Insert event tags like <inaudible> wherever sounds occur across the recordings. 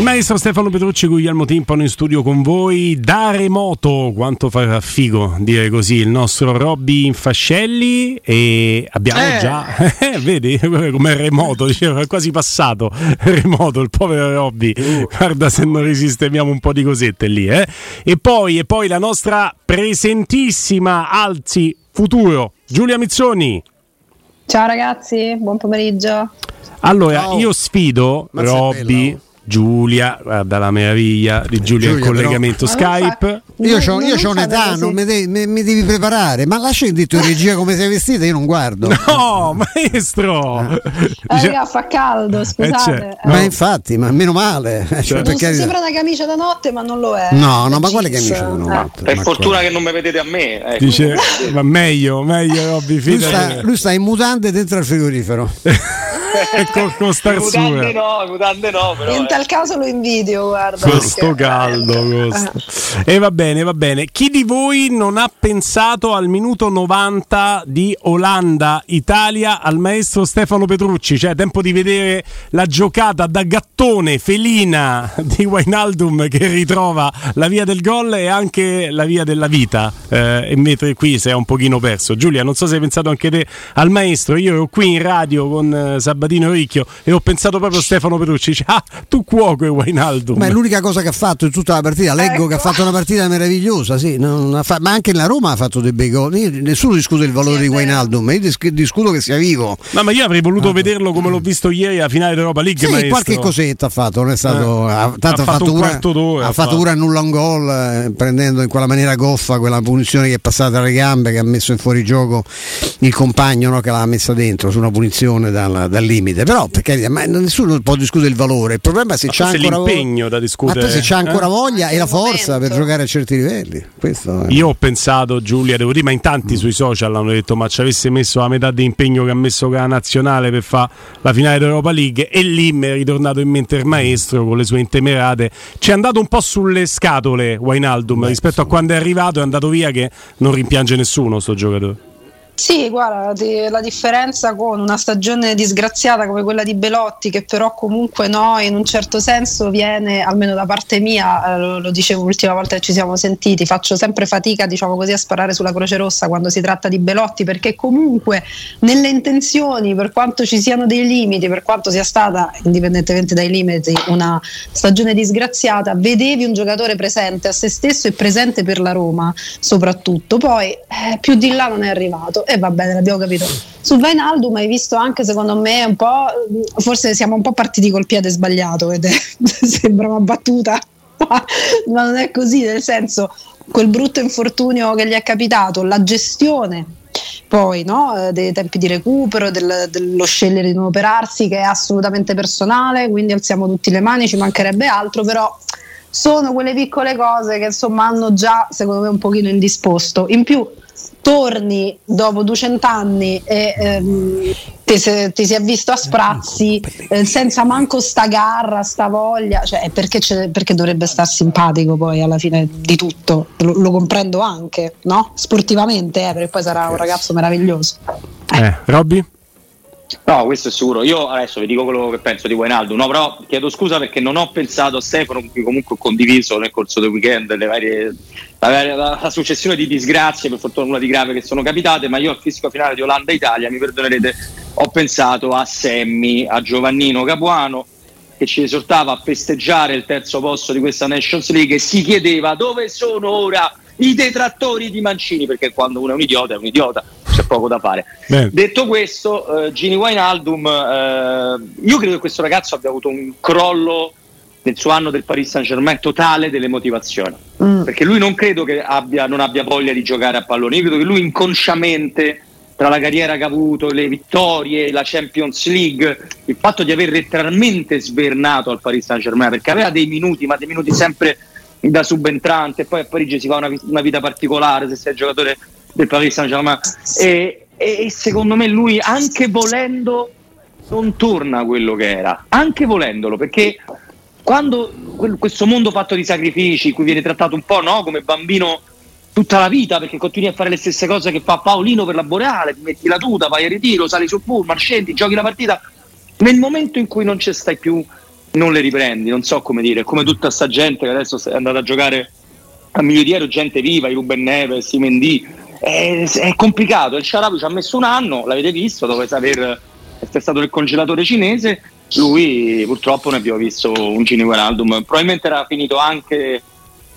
Il maestro Stefano Petrucci, Guglielmo Timpano in studio con voi da remoto, quanto fa figo dire così, il nostro Robby Infascelli e abbiamo Eh. già, <laughs> eh, vedi <laughs> come remoto, diceva, è quasi passato, <laughs> remoto il povero Robby, guarda se non risistemiamo un po' di cosette lì, eh. E poi, e poi la nostra presentissima Alzi Futuro, Giulia Mizzoni. Ciao ragazzi, buon pomeriggio. Allora, Ciao. io sfido è Robby. Giulia, guarda la meraviglia di Giulia, in Giulia, collegamento però- Skype. Io non io c'ho fate un'età, non mi, devi, mi- mi devi preparare. Ma lascia il detto in regia come sei vestita, io non guardo. <laughs> No, maestro! Eh, Dice- raga, fa caldo, scusate. certo. Eh, Ma infatti, ma meno male. <laughs> Cioè, Certo. per non so, carità. sembra una camicia da notte, ma non lo è. No, no, ma quale camicia da Eh. notte? Per Ma fortuna quale- che non mi vedete a me. ecco. Dice, ma meglio, meglio Robby, Lui sta, lui sta in mutande dentro al frigorifero. con, con starsura. Mutande no, mutande no, però. Eh. tal caso lo invidio, guarda. Con perché- sto caldo, questo. E va bene, va bene. Chi di voi non ha pensato al minuto 90 di Olanda-Italia al maestro Stefano Petrucci? Cioè, tempo di vedere la giocata da gattone felina <laughs> di Wijnaldum che ritrova la via del gol e anche la via della vita. Eh, e mentre qui sei un pochino perso. Giulia, non so se hai pensato anche te al maestro. Io ero qui in radio con eh, Sabatino Ricchio e ho pensato proprio a Stefano Petrucci. Dice, ah, tu cuoco e Wijnaldum. Ma è l'unica cosa che ha fatto in tutta la partita. Leggo che ha fatto una partita meravigliosa, sì, non ha fa- ma anche la Roma ha fatto dei bei gol. Nessuno discute il valore Sì, di vero. Wijnaldum, io dis- discuto che sia vivo. No, ma io avrei voluto vederlo come l'ho visto ieri alla finale d'Europa League. Sì, maestro. qualche cosetta ha fatto, non è stato. Eh. ha, tanto Ha fatto un pure, quarto d'ora, ha fatto fatto. pure annulla un gol, eh, prendendo in quella maniera goffa quella punizione che è passata alle gambe, che ha messo in fuorigioco il compagno no, che l'ha messa dentro su una punizione dal, dal limite. Però, per carità, ma nessuno può discutere il valore. Il problema è se Ma c'è ancora vo- l'impegno da discutere. Ma poi se c'è ancora eh? voglia e la forza per giocare a certi livelli. Questo è. Io ho pensato, Giulia, devo dire, ma in Mm. tanti sui social hanno detto: ma ci avesse messo la metà di impegno che ha messo la nazionale per fare la finale d'Europa League. E lì mi è ritornato in mente il maestro con le sue intemerate. Ci è andato un po' sulle scatole Wijnaldum rispetto a quando è arrivato. È andato via che non rimpiange nessuno sto giocatore. Sì, guarda, la differenza con una stagione disgraziata come quella di Belotti, che però comunque no, in un certo senso viene, almeno da parte mia, eh, lo dicevo l'ultima volta che ci siamo sentiti, faccio sempre fatica, diciamo così, a sparare sulla Croce Rossa quando si tratta di Belotti, perché comunque nelle intenzioni, per quanto ci siano dei limiti, per quanto sia stata, indipendentemente dai limiti, una stagione disgraziata, vedevi un giocatore presente a se stesso e presente per la Roma, soprattutto. Poi eh, più di là non è arrivato e va bene, l'abbiamo capito. Su Vainaldum hai visto anche secondo me un po', forse siamo un po' partiti col piede sbagliato ed è, <laughs> sembra una battuta, <laughs> ma non è così, nel senso quel brutto infortunio che gli è capitato, la gestione poi no, eh, dei tempi di recupero, del- dello scegliere di non operarsi che è assolutamente personale, quindi alziamo tutti le mani, ci mancherebbe altro, però sono quelle piccole cose che insomma hanno già secondo me un pochino indisposto. In più torni dopo 200 anni e ehm, ti, se, ti si è visto a sprazzi eh, senza manco sta garra, sta voglia, cioè, perché, perché, dovrebbe star simpatico poi alla fine di tutto, lo, lo comprendo anche, no? Sportivamente, eh, perché poi sarà un ragazzo meraviglioso. Eh, Robby? No, questo è sicuro. Io adesso vi dico quello che penso di Wainaldo, no, però chiedo scusa perché non ho pensato a Stefano, cui comunque ho condiviso nel corso del weekend varie, la, la, la, successione di disgrazie, per fortuna nulla di grave, che sono capitate, ma io al fisico finale di Olanda-Italia, mi perdonerete, ho pensato a Semmi, a Giovannino Capuano, che ci esortava a festeggiare il terzo posto di questa Nations League e si chiedeva dove sono ora i detrattori di Mancini, perché quando uno è un idiota è un idiota, c'è poco da fare. Beh. Detto questo, eh, Gini Wijnaldum, eh, io credo che questo ragazzo abbia avuto un crollo nel suo anno del Paris Saint Germain totale delle motivazioni, mm. perché lui non credo che abbia, non abbia voglia di giocare a pallone, io credo che lui inconsciamente tra la carriera che ha avuto, le vittorie, la Champions League, il fatto di aver letteralmente svernato al Paris Saint Germain, perché aveva dei minuti, ma dei minuti sempre da subentrante, poi a Parigi si fa una, una vita particolare se sei giocatore del Paris Saint Germain e, e, secondo me lui anche volendo non torna quello che era, anche volendolo, perché quando questo mondo fatto di sacrifici, in cui viene trattato un po' no, come bambino tutta la vita, perché continui a fare le stesse cose che fa Paolino per la Boreale, ti metti la tuta, vai a ritiro, sali sul pullman, scendi, giochi la partita, nel momento in cui non ci stai più non le riprendi, non so come dire, come tutta sta gente che adesso è andata a giocare a miliardiero, gente viva, i Ruben Neves, i Mendy, è, è complicato, il Sharawi ci ha messo un anno, l'avete visto, dopo aver stato nel congelatore cinese, lui purtroppo ne abbiamo visto un Gini Wijnaldum, probabilmente era finito anche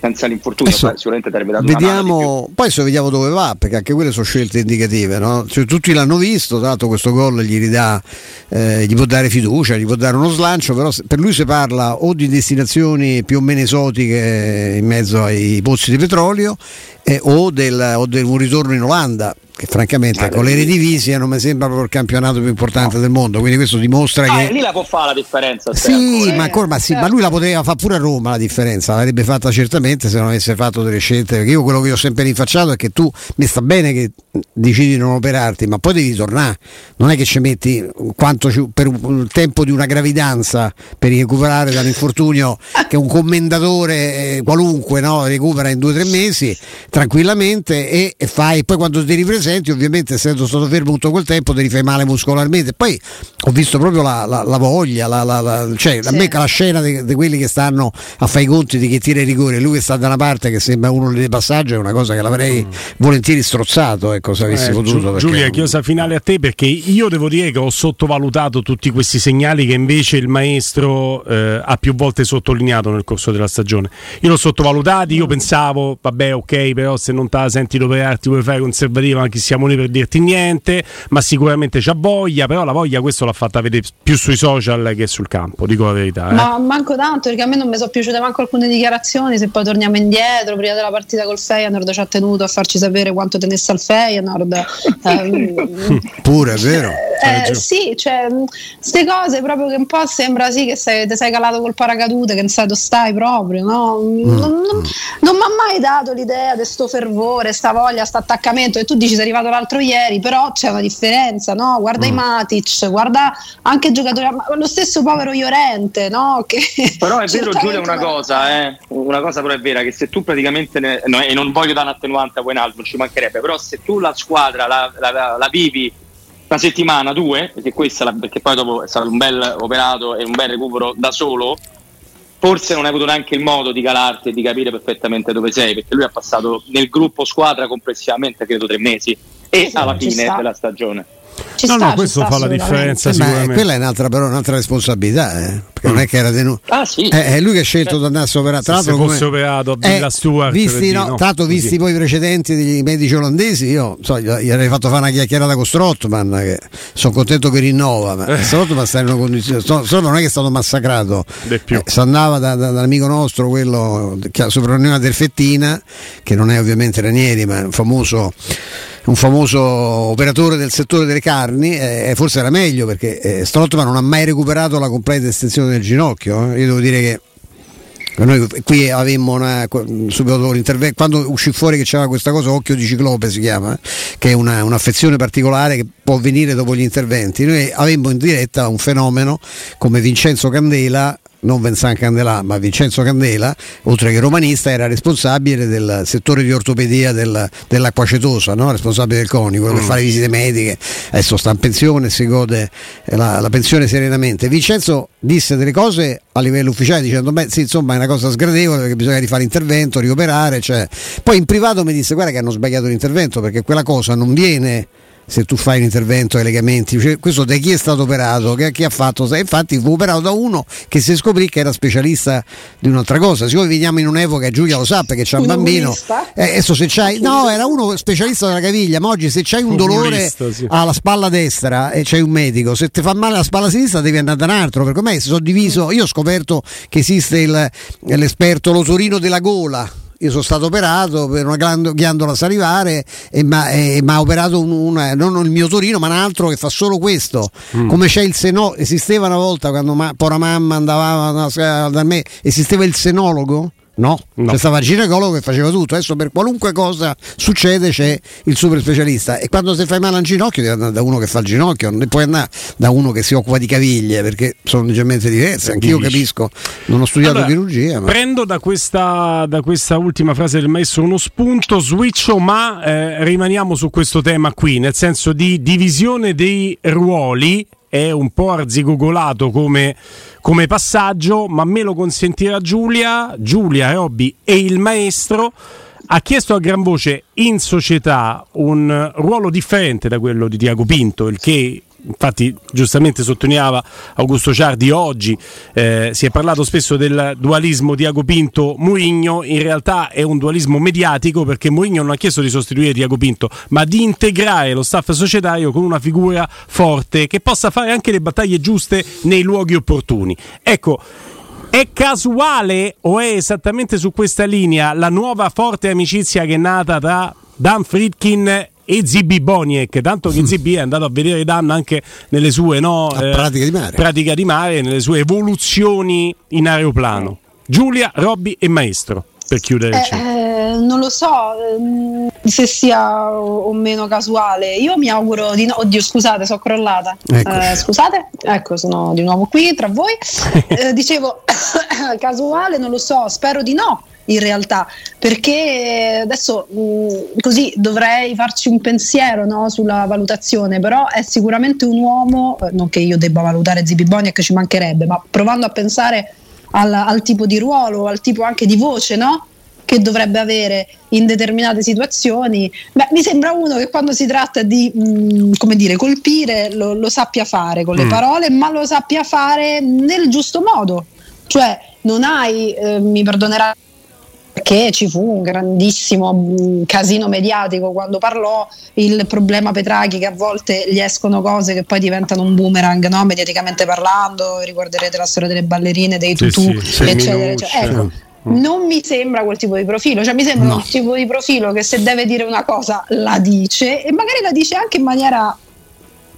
senza l'infortunio, Adesso, sicuramente ti avrebbe dato vediamo, Poi adesso vediamo dove va, perché anche quelle sono scelte indicative. No? Cioè, tutti l'hanno visto, tra l'altro questo gol gli, ridà, eh, gli può dare fiducia, gli può dare uno slancio, però per lui si parla o di destinazioni più o meno esotiche in mezzo ai pozzi di petrolio eh, o, del, o del un ritorno in Olanda che francamente con le redivisi non mi sembra proprio il campionato più importante no. del mondo quindi questo dimostra ah, che lì la può fare la differenza sì, ma, ancora, ma, sì ma, lui la poteva fare pure a Roma la differenza l'avrebbe fatta certamente se non avesse fatto delle scelte perché io quello che ho sempre rinfacciato è che tu mi sta bene che decidi di non operarti ma poi devi tornare. Non è che ci metti quanto ci, per il tempo di una gravidanza per recuperare dall'infortunio che un commendatore eh, qualunque no, recupera in due o tre mesi tranquillamente e, e fai poi quando ti ripresi presenti, ovviamente essendo stato fermo tutto quel tempo ti rifai male muscolarmente. Poi ho visto proprio la, la, la voglia, la, cioè sì. a me la scena di quelli che stanno a fare i conti di chi tira i rigori, lui che sta da una parte che sembra uno dei passaggi, è una cosa che l'avrei mm. volentieri strozzato, ecco, se avessi eh, potuto. Perché... Giulia, chiosa finale a te perché io devo dire che ho sottovalutato tutti questi segnali che invece il maestro eh, ha più volte sottolineato nel corso della stagione. Io l'ho sottovalutati, io pensavo, vabbè, ok, però se non te la senti doperarti vuoi fare conservativa anche chi siamo noi per dirti niente, ma sicuramente c'ha voglia, però la voglia questo l'ha fatta vedere più sui social che sul campo, dico la verità. Eh. Ma manco tanto, perché a me non mi sono piaciute manco alcune dichiarazioni, se poi torniamo indietro, prima della partita col Feyenoord ci ha tenuto a farci sapere quanto tenesse al Feyenoord. <laughs> eh, Pure, è vero. Eh, sì, cioè, queste cose proprio che un po' sembra sì che sei, ti sei calato col paracadute, che non sai dove stai proprio, no? Mm. Non, non, non mi ha mai dato l'idea di questo fervore, sta voglia, questo attaccamento e tu dici arrivato l'altro ieri, però c'è una differenza, no? Guarda mm. i Matic, guarda anche il giocatore, lo stesso povero Iorente, no? <laughs> Che però è vero Giulia una cosa, eh? una cosa però è vera, che se tu praticamente, ne, no, e non voglio dare un'attenuante a Buenaldo, ci mancherebbe, però se tu la squadra la, la, la, la vivi una settimana, due, perché, questa, perché poi dopo è stato un bel operato e un bel recupero da solo, forse non hai avuto neanche il modo di calarti e di capire perfettamente dove sei, perché lui ha passato nel gruppo squadra complessivamente credo tre mesi e alla fine della stagione. Ci no, sta, no, questo fa la differenza. Eh, ma quella è un'altra, però, un'altra responsabilità, eh? perché non è che era tenuto. Ah, sì. eh, è lui che ha scelto di andare a operare. Tra l'altro, se fosse come... operato a Villa eh, Stuart, visti, no, l'altro, visti poi i precedenti dei medici olandesi, io so, gli avrei fatto fare una chiacchierata con Strottman. Che sono contento che rinnova. Ma eh. Strottman sta in una condizione. Strottman non è che è stato massacrato, eh, si andava da, da, dall'amico nostro, quello che ha soprannome del Fettina, che non è ovviamente Ranieri, ma è un famoso un famoso operatore del settore delle carni, eh, forse era meglio perché eh, Strottman non ha mai recuperato la completa estensione del ginocchio. Eh. Io devo dire che Noi qui avemmo una, subito dopo l'intervento, quando uscì fuori che c'era questa cosa, occhio di ciclope si chiama, che è una, un'affezione particolare che può venire dopo gli interventi. Noi avemmo in diretta un fenomeno come Vincenzo Candela non Vincent Candela, ma Vincenzo Candela, oltre che romanista, era responsabile del settore di ortopedia del, dell'acquacetosa, no? responsabile del CONI, quello mm. che fa le visite mediche, adesso sta in pensione, si gode la, la, pensione serenamente. Vincenzo disse delle cose a livello ufficiale dicendo, beh sì, insomma è una cosa sgradevole perché bisogna rifare intervento, rioperare, cioè. poi in privato mi disse, guarda che hanno sbagliato l'intervento perché quella cosa non viene se tu fai un intervento ai legamenti, cioè, questo da chi è stato operato, che, chi ha fatto, infatti fu operato da uno che si scoprì che era specialista di un'altra cosa, siccome viviamo in un'epoca, Giulia lo sa perché c'è un, un bambino, eh, adesso se c'hai, no era uno specialista della caviglia, ma oggi se c'hai un dolore sì. alla spalla destra e c'hai un medico, se ti fa male la spalla sinistra devi andare da un altro, perché ormai si sono diviso, io ho scoperto che esiste il, l'esperto l'otorino della gola io sono stato operato per una ghiandola salivare e mi ha operato un, una, non il mio Torino ma un altro che fa solo questo mm. come c'è il senologo esisteva una volta quando ma, pora mamma andava da me esisteva il senologo No, no. c'è stava il ginecologo che faceva tutto. Adesso per qualunque cosa succede c'è il super specialista. E quando se fai male al ginocchio devi andare da uno che fa il ginocchio, non puoi andare da uno che si occupa di caviglie perché sono leggermente diverse. Anch'io capisco, non ho studiato allora, chirurgia. Ma... Prendo da questa, da questa, ultima frase del maestro uno spunto, switcho, ma eh, rimaniamo su questo tema qui, nel senso di divisione dei ruoli. È un po' arzigogolato come come passaggio, ma me lo consentirà Giulia, Giulia, Robby e il maestro. Ha chiesto a gran voce in società un ruolo differente da quello di Tiago Pinto, il che infatti giustamente sottolineava Augusto Ciardi oggi eh, si è parlato spesso del dualismo Diago Pinto Mourinho. In realtà è un dualismo mediatico perché Mourinho non ha chiesto di sostituire Diago Pinto ma di integrare lo staff societario con una figura forte che possa fare anche le battaglie giuste nei luoghi opportuni. Ecco è casuale o è esattamente su questa linea la nuova forte amicizia che è nata tra Dan Friedkin e Zibi Boniek, tanto che <laughs> Zibi è andato a vedere Dan anche nelle sue no, eh, pratica, di pratica di mare, nelle sue evoluzioni in aeroplano. Giulia, Robby e Maestro per chiudere il eh, non lo so ehm, se sia o meno casuale. Io mi auguro di no. Oddio, scusate, sono crollata. Eh, scusate, ecco, sono di nuovo qui tra voi. <laughs> eh, dicevo, <coughs> casuale, non lo so, spero di no in realtà, perché adesso mh, mm, così dovrei farci un pensiero no, sulla valutazione, però è sicuramente un uomo, eh, non che io debba valutare Zibi Boniek, ci mancherebbe, ma provando a pensare al, al, tipo di ruolo, al tipo anche di voce, no? che dovrebbe avere in determinate situazioni, beh, mi sembra uno che quando si tratta di mh, mm, come dire, colpire lo, lo, sappia fare con le mm. parole, ma lo sappia fare nel giusto modo. Cioè, non hai, eh, mi perdonerà perché ci fu un grandissimo mm, casino mediatico quando parlò il problema Petrachi che a volte gli escono cose che poi diventano un boomerang no? mediaticamente parlando ricorderete la storia delle ballerine dei tutù sì, sì, eccetera, eccetera. Ecco, mm. non mi sembra quel tipo di profilo cioè mi sembra no. un tipo di profilo che se deve dire una cosa la dice e magari la dice anche in maniera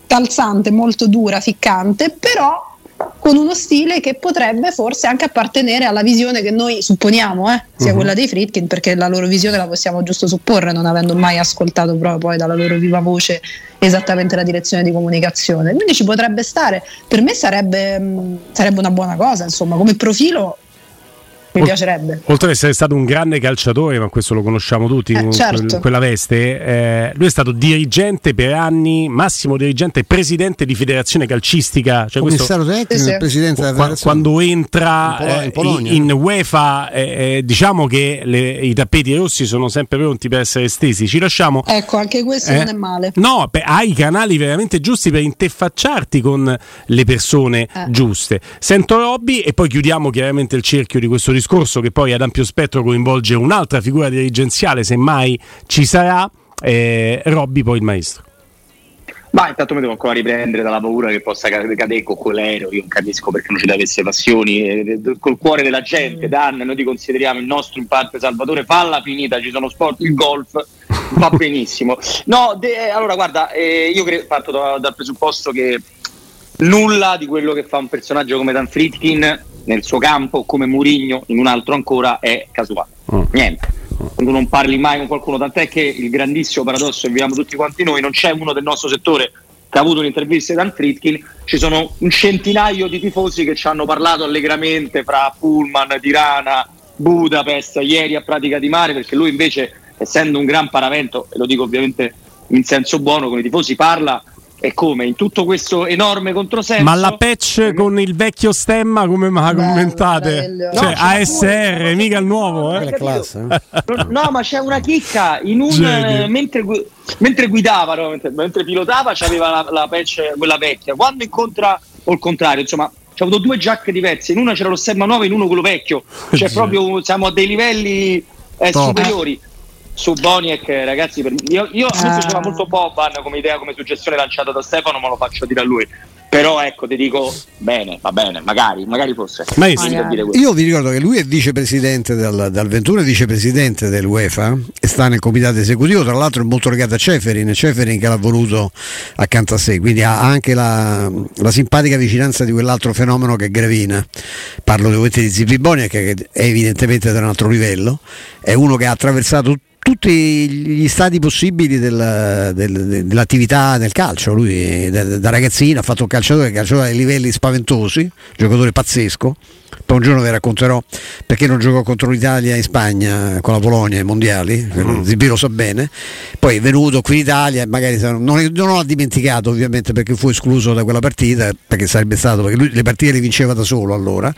calzante, molto dura, ficcante però con uno stile che potrebbe forse anche appartenere alla visione che noi supponiamo eh, sia uh-huh. quella dei Fritkin, perché la loro visione la possiamo giusto supporre, non avendo mai ascoltato proprio poi dalla loro viva voce esattamente la direzione di comunicazione. Quindi ci potrebbe stare, per me sarebbe, mh, sarebbe una buona cosa, insomma, come profilo mi piacerebbe. Oltre ad essere stato un grande calciatore, ma questo lo conosciamo tutti eh, certo. quella veste, eh, lui è stato dirigente per anni, massimo dirigente e presidente di federazione calcistica. Cioè Commissario tecnico, sì, sì. presidente della federazione. Quando entra in, Polo- in, in UEFA, eh, eh, diciamo che le, i tappeti rossi sono sempre pronti per essere estesi. Ci lasciamo. Ecco, anche questo non è male. No, beh, hai i canali veramente giusti per interfacciarti con le persone eh. giuste. Sento Robby e poi chiudiamo chiaramente il cerchio di questo discorso discorso che poi ad ampio spettro coinvolge un'altra figura dirigenziale, se mai ci sarà, eh, Robby poi il maestro. Ma intanto mi devo ancora riprendere dalla paura che possa cadere con quell'aereo. Io non capisco perché non ci deve essere passioni. Eh, col cuore della gente, Dan, noi ti consideriamo il nostro in parte salvatore. Falla finita, ci sono sport, il golf va <laughs> benissimo. No, de- allora guarda, eh, io cre- parto da- dal presupposto che nulla di quello che fa un personaggio come Dan Fritkin nel suo campo come Murigno in un altro ancora è casuale. Mm. Niente. Quando non parli mai con qualcuno, tant'è che il grandissimo paradosso che viviamo tutti quanti noi, non c'è uno del nostro settore che ha avuto un'intervista Dan Fritkin, ci sono un centinaio di tifosi che ci hanno parlato allegramente fra Pullman, Tirana, Budapest, ieri a Pratica di Mare, perché lui invece, essendo un gran paravento, e lo dico ovviamente in senso buono, con i tifosi parla e come in tutto questo enorme controsenso. Ma la patch con il vecchio stemma come me la commentate? Cioè no, ASR, pure, mica il nuovo, eh? Classe, eh? No, ma c'è una chicca in un eh, mentre, mentre, guidava, no? mentre, mentre, pilotava, c'aveva la, la patch quella vecchia. Quando incontra o il contrario, insomma, c'è avuto due giacche diverse, in una c'era lo stemma nuovo, in uno quello vecchio. Cioè, <laughs> proprio siamo a dei livelli eh, superiori su Boniek, ragazzi, per, io, io a me ah. piaceva molto Boban come idea, come suggestione lanciata da Stefano, ma lo faccio dire a lui. Però ecco, ti dico bene, va bene, magari, magari fosse. Ma io vi ricordo che lui è vicepresidente dal, dal 21, è vicepresidente dell'UEFA e sta nel comitato esecutivo, tra l'altro è molto legato a Ceferin, Ceferin che l'ha voluto accanto a sé, quindi ha anche la, la simpatica vicinanza di quell'altro fenomeno che è Gravina. Parlo ovviamente di Zipi Boniek che è evidentemente da un altro livello, è uno che ha attraversato tutti gli stati possibili del, del, dell'attività nel calcio. Lui da, da ragazzino ha fatto un calciatore, calciatore a livelli spaventosi, giocatore pazzesco poi un giorno vi racconterò perché non giocò contro l'Italia in Spagna con la Polonia ai mondiali, mm. Zibi lo sa bene. Poi è venuto qui in Italia e magari non, non l'ha dimenticato ovviamente perché fu escluso da quella partita, perché sarebbe stato, perché lui le partite le vinceva da solo allora.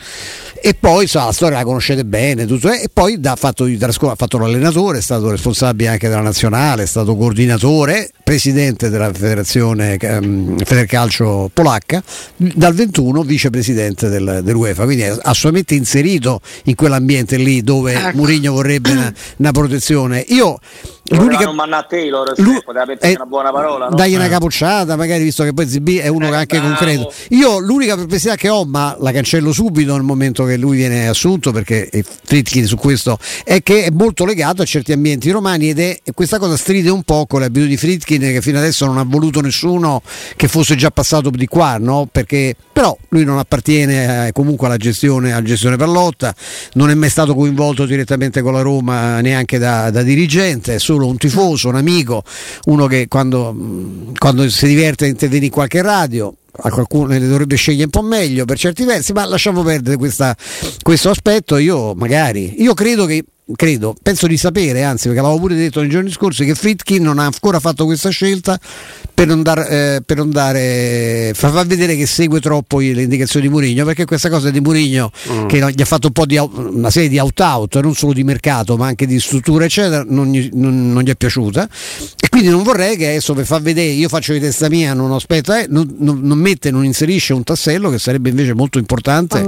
E poi sa, la storia la conoscete bene, tutto, eh, e poi ha fatto, ha fatto l'allenatore, è stato responsabile anche della nazionale, è stato coordinatore, presidente della federazione um, Federcalcio polacca, dal 21 vicepresidente del, dell'UEFA, quindi ha assolutamente inserito in quell'ambiente lì dove ecco. Mourinho vorrebbe una, una protezione. Io l'unica non manna a Taylor poteva pensare una buona parola no? dagli una eh. capocciata magari visto che poi ZB è uno eh, che è anche bravo. concreto io l'unica perplessità che ho ma la cancello subito nel momento che lui viene assunto perché Fritkin su questo è che è molto legato a certi ambienti romani ed è questa cosa stride un po' con le abitudini di Fritkin che fino adesso non ha voluto nessuno che fosse già passato di qua no? perché però lui non appartiene eh, comunque alla gestione, alla gestione Pallotta non è mai stato coinvolto direttamente con la Roma neanche da, da dirigente è solo un tifoso, un amico, uno che quando, quando si diverte a intervenire in qualche radio a qualcuno ne dovrebbe scegliere un po' meglio per certi versi, ma lasciamo perdere questa, questo aspetto. Io magari, io credo che credo, penso di sapere, anzi perché l'avevo pure detto nei giorni scorsi, che Fritkin non ha ancora fatto questa scelta per non, dar, eh, per non dare, fa, fa, vedere che segue troppo le indicazioni di Murigno, perché questa cosa di Murigno mm. che gli ha fatto un po' di una serie di out-out, non solo di mercato ma anche di struttura eccetera, non gli, non, non gli è piaciuta e quindi non vorrei che adesso per far vedere, io faccio di testa mia, non aspetta, eh, non, non, mette, non inserisce un tassello che sarebbe invece molto importante,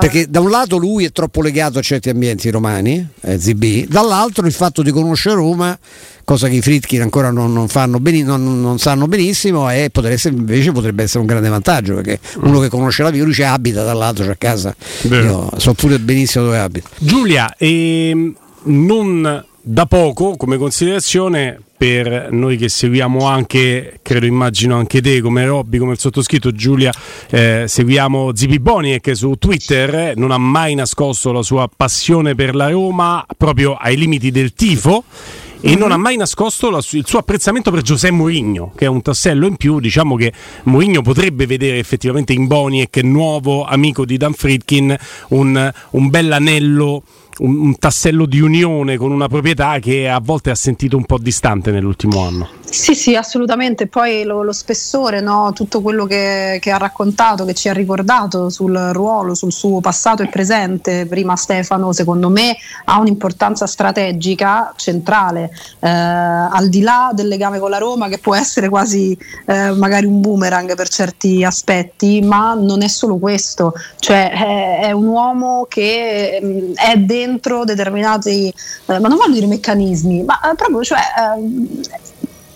perché da un lato lui è troppo legato a certi ambienti romani, eh, eh, ZB, dall'altro il fatto di conoscere Roma, cosa che i Fritkin ancora non, non, beni, non, non sanno benissimo e essere, invece potrebbe essere un grande vantaggio perché uno che conosce la via, lui ci abita dall'altro, c'è a casa, Io so pure benissimo dove abita. Giulia, ehm, non da poco come considerazione per noi che seguiamo anche, credo immagino anche te come Robby, come il sottoscritto Giulia, eh, seguiamo Zipi Boniek su Twitter, non ha mai nascosto la sua passione per la Roma proprio ai limiti del tifo e non ha mai nascosto la, il suo apprezzamento per Giuseppe Mourinho, che è un tassello in più. Diciamo che Mourinho potrebbe vedere effettivamente in Boniek, nuovo amico di Dan Fritkin, un, un bell'anello un, un, tassello di unione con una proprietà che a volte ha sentito un po' distante nell'ultimo anno. Sì, sì, assolutamente. Poi lo, lo spessore, no? tutto quello che, che, ha raccontato, che ci ha ricordato sul ruolo, sul suo passato e presente, prima Stefano, secondo me ha un'importanza strategica centrale, eh, al di là del legame con la Roma, che può essere quasi eh, magari un boomerang per certi aspetti, ma non è solo questo, cioè è, è un uomo che mm, è dentro determinati, eh, ma non voglio dire meccanismi, ma eh, proprio cioè eh,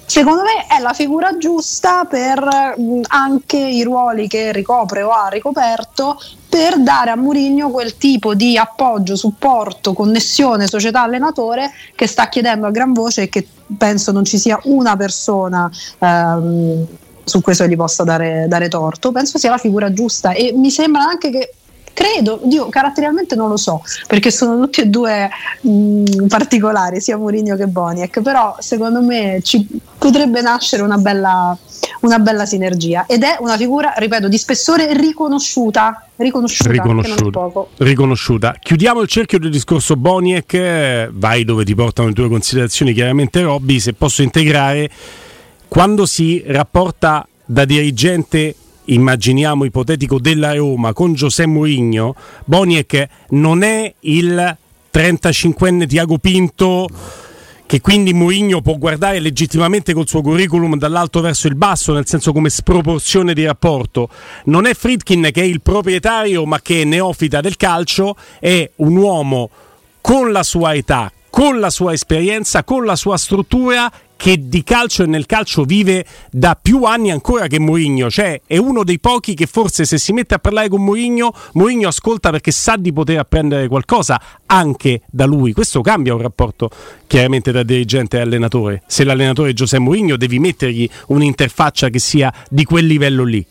secondo me è la figura giusta per mh, anche i ruoli che ricopre o ha ricoperto per dare a Mourinho quel tipo di appoggio, supporto, connessione società-allenatore che sta chiedendo a gran voce e che penso non ci sia una persona ehm, su questo gli possa dare, dare torto. Penso sia la figura giusta e mi sembra anche che credo, io caratterialmente non lo so, perché sono tutti e due mh, particolari, sia Mourinho che Boniek, però secondo me ci potrebbe nascere una bella, una bella sinergia ed è una figura, ripeto, di spessore riconosciuta. Riconosciuta, riconosciuta, riconosciuta. Chiudiamo il cerchio del discorso Boniek, vai dove ti portano le tue considerazioni, chiaramente Robby, se posso integrare, quando si rapporta da dirigente immaginiamo ipotetico della Roma con Giuseppe Mourinho, Boniek non è il 35enne Tiago Pinto che quindi Mourinho può guardare legittimamente col suo curriculum dall'alto verso il basso, nel senso come sproporzione di rapporto. Non è Friedkin che è il proprietario ma che è neofita del calcio, è un uomo con la sua età, con la sua esperienza, con la sua struttura che di calcio e nel calcio vive da più anni ancora che Mourinho, cioè è uno dei pochi che forse se si mette a parlare con Mourinho, Mourinho ascolta perché sa di poter apprendere qualcosa anche da lui. Questo cambia un rapporto chiaramente da dirigente e allenatore. Se l'allenatore è Giuseppe Mourinho devi mettergli un'interfaccia che sia di quel livello lì.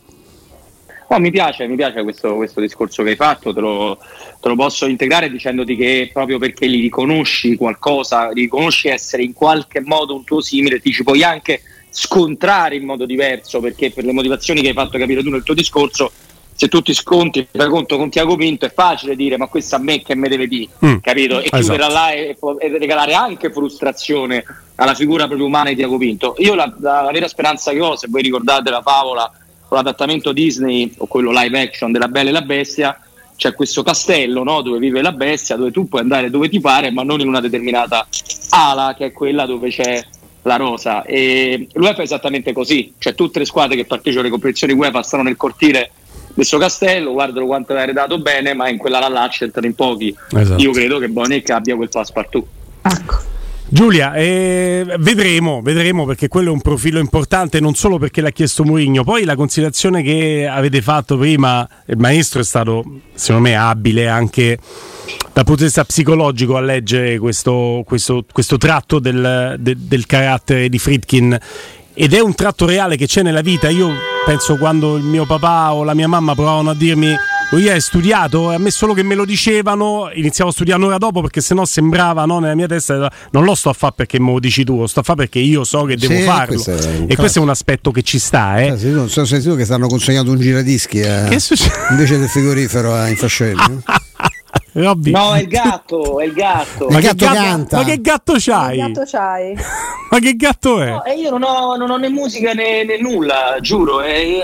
Oh, mi piace, mi piace questo, questo, discorso che hai fatto, te lo, te lo, posso integrare dicendoti che proprio perché li riconosci qualcosa, li riconosci essere in qualche modo un tuo simile, ti ci puoi anche scontrare in modo diverso, perché per le motivazioni che hai fatto capire tu nel tuo discorso, se tu ti sconti, fai conto con Tiago Pinto, è facile dire ma questo a me che me deve dire, mm, capito? E esatto. chiudere là e, e, regalare anche frustrazione alla figura proprio umana di Tiago Pinto. Io la, la, la vera speranza che ho, se voi ricordate la favola con l'adattamento Disney o quello live action della Bella e la Bestia c'è questo castello no? dove vive la bestia, dove tu puoi andare dove ti pare, ma non in una determinata ala che è quella dove c'è la rosa. E l'UEFA è esattamente così, cioè tutte le squadre che partecipano alle competizioni UEFA stanno nel cortile di questo castello, guardano quanto è arredato bene, ma in quella là c'entrano in pochi. Esatto. Io credo che Bonic abbia quel passepartout. Ecco. Giulia, eh, vedremo, vedremo perché quello è un profilo importante non solo perché l'ha chiesto Mourinho, poi la considerazione che avete fatto prima, il maestro è stato secondo me abile anche dal punto di vista psicologico a leggere questo, questo, questo tratto del, de, del carattere di Friedkin ed è un tratto reale che c'è nella vita. Io penso quando il mio papà o la mia mamma provavano a dirmi lui hai studiato, a me solo che me lo dicevano, iniziavo a studiare un'ora dopo perché sennò sembrava no, nella mia testa, non lo sto a fare perché me lo dici tu, lo sto a fare perché io so che devo sì, farlo. Questo e caso. questo è un aspetto che ci sta. Eh. Sì, non so sentito che stanno consegnando un giradischi eh, invece del frigorifero in fascelli. <laughs> Robby. No, è il gatto, è il gatto. Ma, il gatto, gatto canta. Ma che gatto c'hai? Che gatto c'hai? <laughs> ma che gatto è? No, io non ho, non ho, né musica né, né nulla, giuro. È,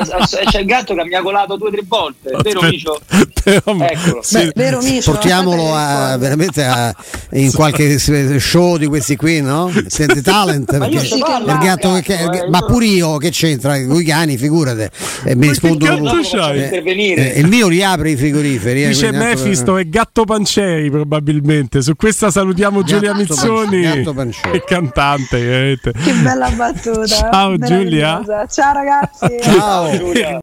c'è il gatto che mi ha colato due o tre volte. Vero Micio? <laughs> Eccolo. Beh, vero Micio, portiamolo a, veramente a, in qualche show di questi qui, no? Sente talent. ma, perché parlo, il gatto che, eh, ma pure io che c'entra con i cani, figurate. Eh, mi rispondo. Eh, il mio riapre i frigoriferi. Eh, Dice Mefisto è gatto Pancieri probabilmente. Su questa salutiamo gatto Giulia Mizzoni, che cantante. Che bella battuta. Ciao Giulia. Ciao ragazzi. Ciao Giulia.